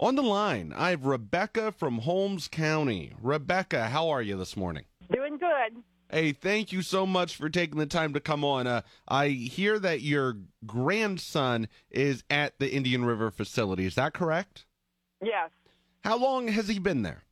On the line, I have Rebecca from Holmes County. Rebecca, how are you this morning? Doing good. Hey, thank you so much for taking the time to come on. Uh, I hear that your grandson is at the Indian River facility. Is that correct? Yes. How long has he been there?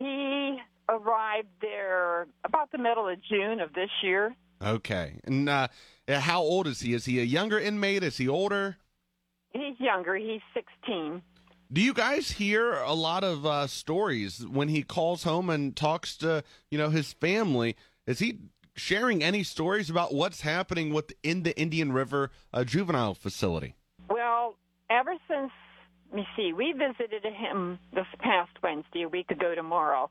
He arrived there about the middle of June of this year. Okay. And uh, how old is he? Is he a younger inmate? Is he older? He's younger. He's 16. Do you guys hear a lot of uh, stories when he calls home and talks to you know his family? Is he sharing any stories about what's happening within the Indian River uh, juvenile facility? Well, ever since, let me see, we visited him this past Wednesday, a week ago tomorrow.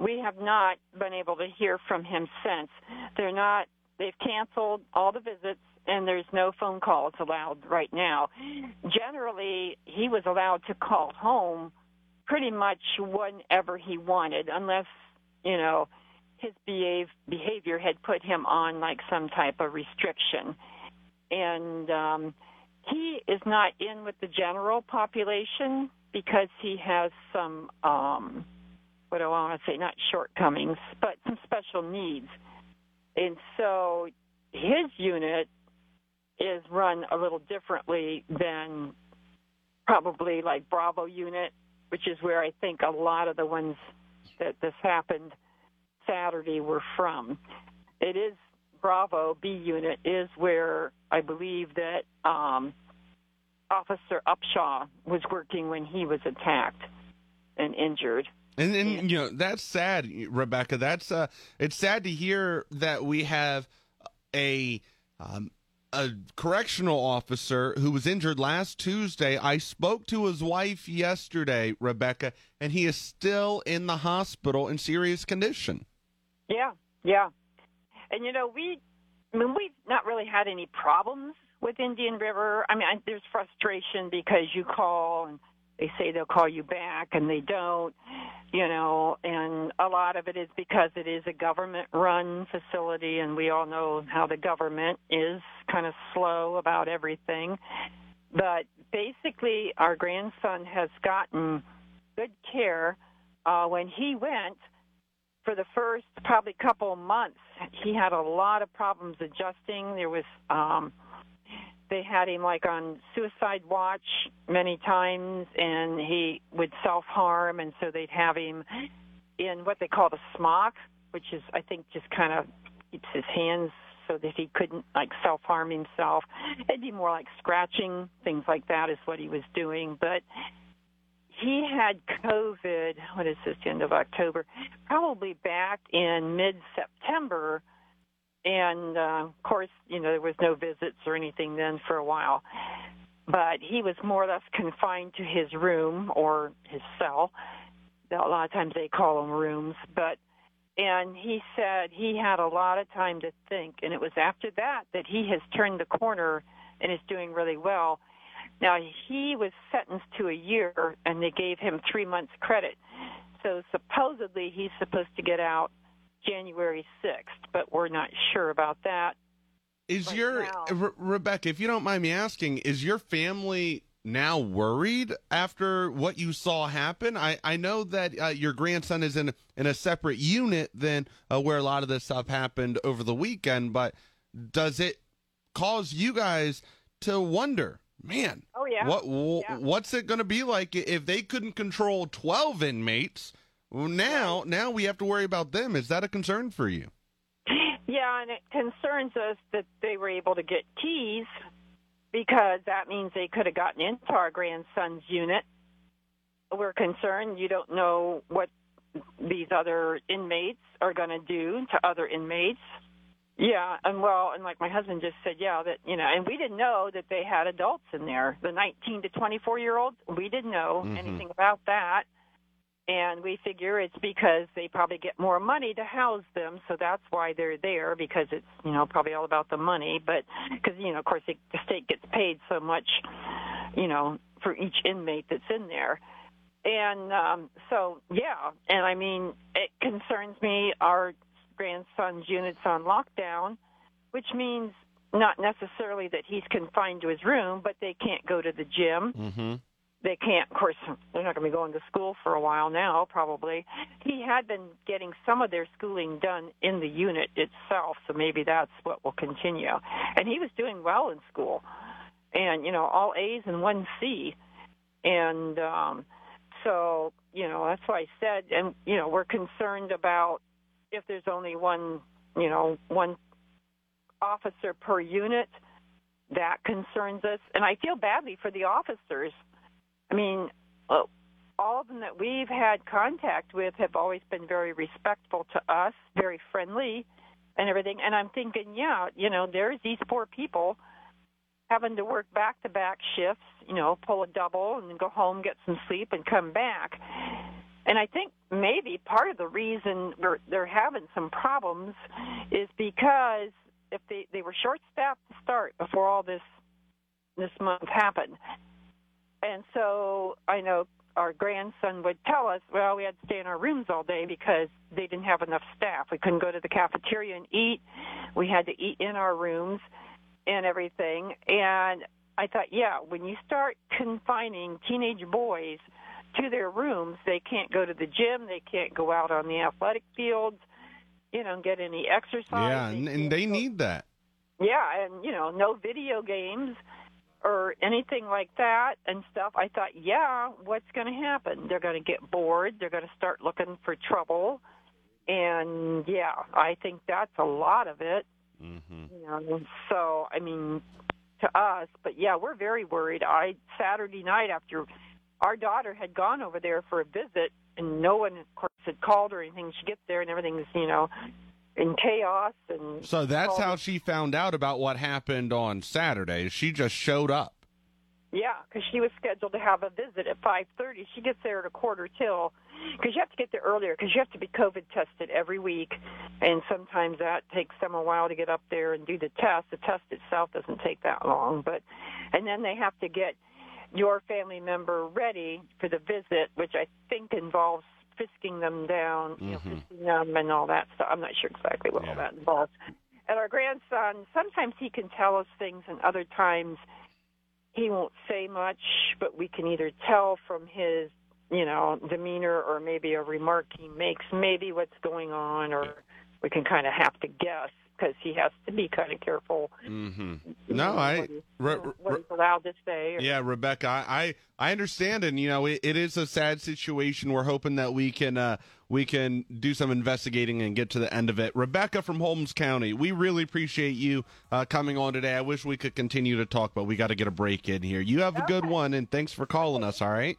We have not been able to hear from him since. They're not, they've canceled all the visits and there's no phone calls allowed right now. Generally, he was allowed to call home pretty much whenever he wanted, unless, you know, his behavior had put him on like some type of restriction. And um, he is not in with the general population because he has some, um, what do I want to say, not shortcomings, but some special needs. And so his unit is run a little differently than probably like Bravo unit, which is where I think a lot of the ones that this happened Saturday were from. It is Bravo B unit is where I believe that um, Officer Upshaw was working when he was attacked and injured. And, and you know that's sad, Rebecca. That's uh, it's sad to hear that we have a um, a correctional officer who was injured last Tuesday. I spoke to his wife yesterday, Rebecca, and he is still in the hospital in serious condition. Yeah, yeah. And you know, we, I mean, we've not really had any problems with Indian River. I mean, I, there's frustration because you call and they say they'll call you back and they don't, you know, and a lot of it is because it is a government run facility and we all know how the government is kind of slow about everything. But basically, our grandson has gotten good care. Uh, when he went, for the first probably couple months, he had a lot of problems adjusting. There was, um, they had him like on suicide watch many times, and he would self harm, and so they'd have him in what they call the smock, which is I think just kind of keeps his hands so that he couldn't like self harm himself. It'd be more like scratching, things like that is what he was doing, but he had COVID, what is this, end of October, probably back in mid September. And uh, of course, you know, there was no visits or anything then for a while. But he was more or less confined to his room or his cell. A lot of times they call them rooms. But, and he said he had a lot of time to think. And it was after that that he has turned the corner and is doing really well now, he was sentenced to a year, and they gave him three months credit. So supposedly he's supposed to get out January 6th, but we're not sure about that. Is right your Re- Rebecca, if you don't mind me asking, is your family now worried after what you saw happen? I, I know that uh, your grandson is in in a separate unit than uh, where a lot of this stuff happened over the weekend, but does it cause you guys to wonder man. Oh yeah. What yeah. what's it going to be like if they couldn't control 12 inmates? Well, now now we have to worry about them. Is that a concern for you? Yeah, and it concerns us that they were able to get keys because that means they could have gotten into our grandson's unit. We're concerned you don't know what these other inmates are going to do to other inmates. Yeah, and well, and like my husband just said, yeah, that you know, and we didn't know that they had adults in there, the 19 to 24 year olds. We didn't know Mhm. anything about that, and we figure it's because they probably get more money to house them, so that's why they're there because it's you know probably all about the money. But because you know, of course, the state gets paid so much, you know, for each inmate that's in there. And um, so, yeah, and I mean, it concerns me. Our grandson's unit's on lockdown, which means not necessarily that he's confined to his room, but they can't go to the gym. Mm-hmm. They can't, of course, they're not going to be going to school for a while now, probably. He had been getting some of their schooling done in the unit itself, so maybe that's what will continue. And he was doing well in school, and, you know, all A's and one C. And um, so, you know, that's why I said, and, you know, we're concerned about if there's only one, you know, one officer per unit, that concerns us. And I feel badly for the officers. I mean, uh, all of them that we've had contact with have always been very respectful to us, very friendly, and everything. And I'm thinking, yeah, you know, there's these poor people having to work back to back shifts, you know, pull a double and then go home, get some sleep, and come back. And I think maybe part of the reason we're, they're having some problems is because if they they were short staffed to start before all this this month happened, and so I know our grandson would tell us, well, we had to stay in our rooms all day because they didn't have enough staff. We couldn't go to the cafeteria and eat. We had to eat in our rooms and everything. And I thought, yeah, when you start confining teenage boys to their rooms, they can't go to the gym, they can't go out on the athletic fields, you know, get any exercise. Yeah, and, and they need that. yeah, and you know, no video games or anything like that and stuff. I thought, yeah, what's going to happen? They're going to get bored. They're going to start looking for trouble. And yeah, I think that's a lot of it. Mm-hmm. You know, so I mean, to us, but yeah, we're very worried. I Saturday night after our daughter had gone over there for a visit, and no one, of course, had called or anything. She gets there and everything's you know in chaos and So that's how she found out about what happened on Saturday. She just showed up. Yeah, because she was scheduled to have a visit at 5:30. She gets there at a quarter till, because you have to get there earlier because you have to be COVID tested every week, and sometimes that takes them a while to get up there and do the test. The test itself doesn't take that long, but and then they have to get your family member ready for the visit, which I think involves fisking them down, you know, Mhm. fisking them and all that stuff. I'm not sure exactly what Yeah. all that involves. And our grandson, sometimes he can tell us things, and other times he won't say much, but we can either tell from his, you know, demeanor or maybe a remark he makes, maybe what's going on, or we can kind of have to guess because he has to be kind of careful. Mm-hmm. No, know, I. what, Re- what allowed to say. or- yeah, Rebecca, I, I I understand, and you know it, it is a sad situation. We're hoping that we can uh, we can do some investigating and get to the end of it. Rebecca from Holmes County, we really appreciate you uh, coming on today. I wish we could continue to talk, but we got to get a break in here. You have a good one, and thanks for calling us. All right.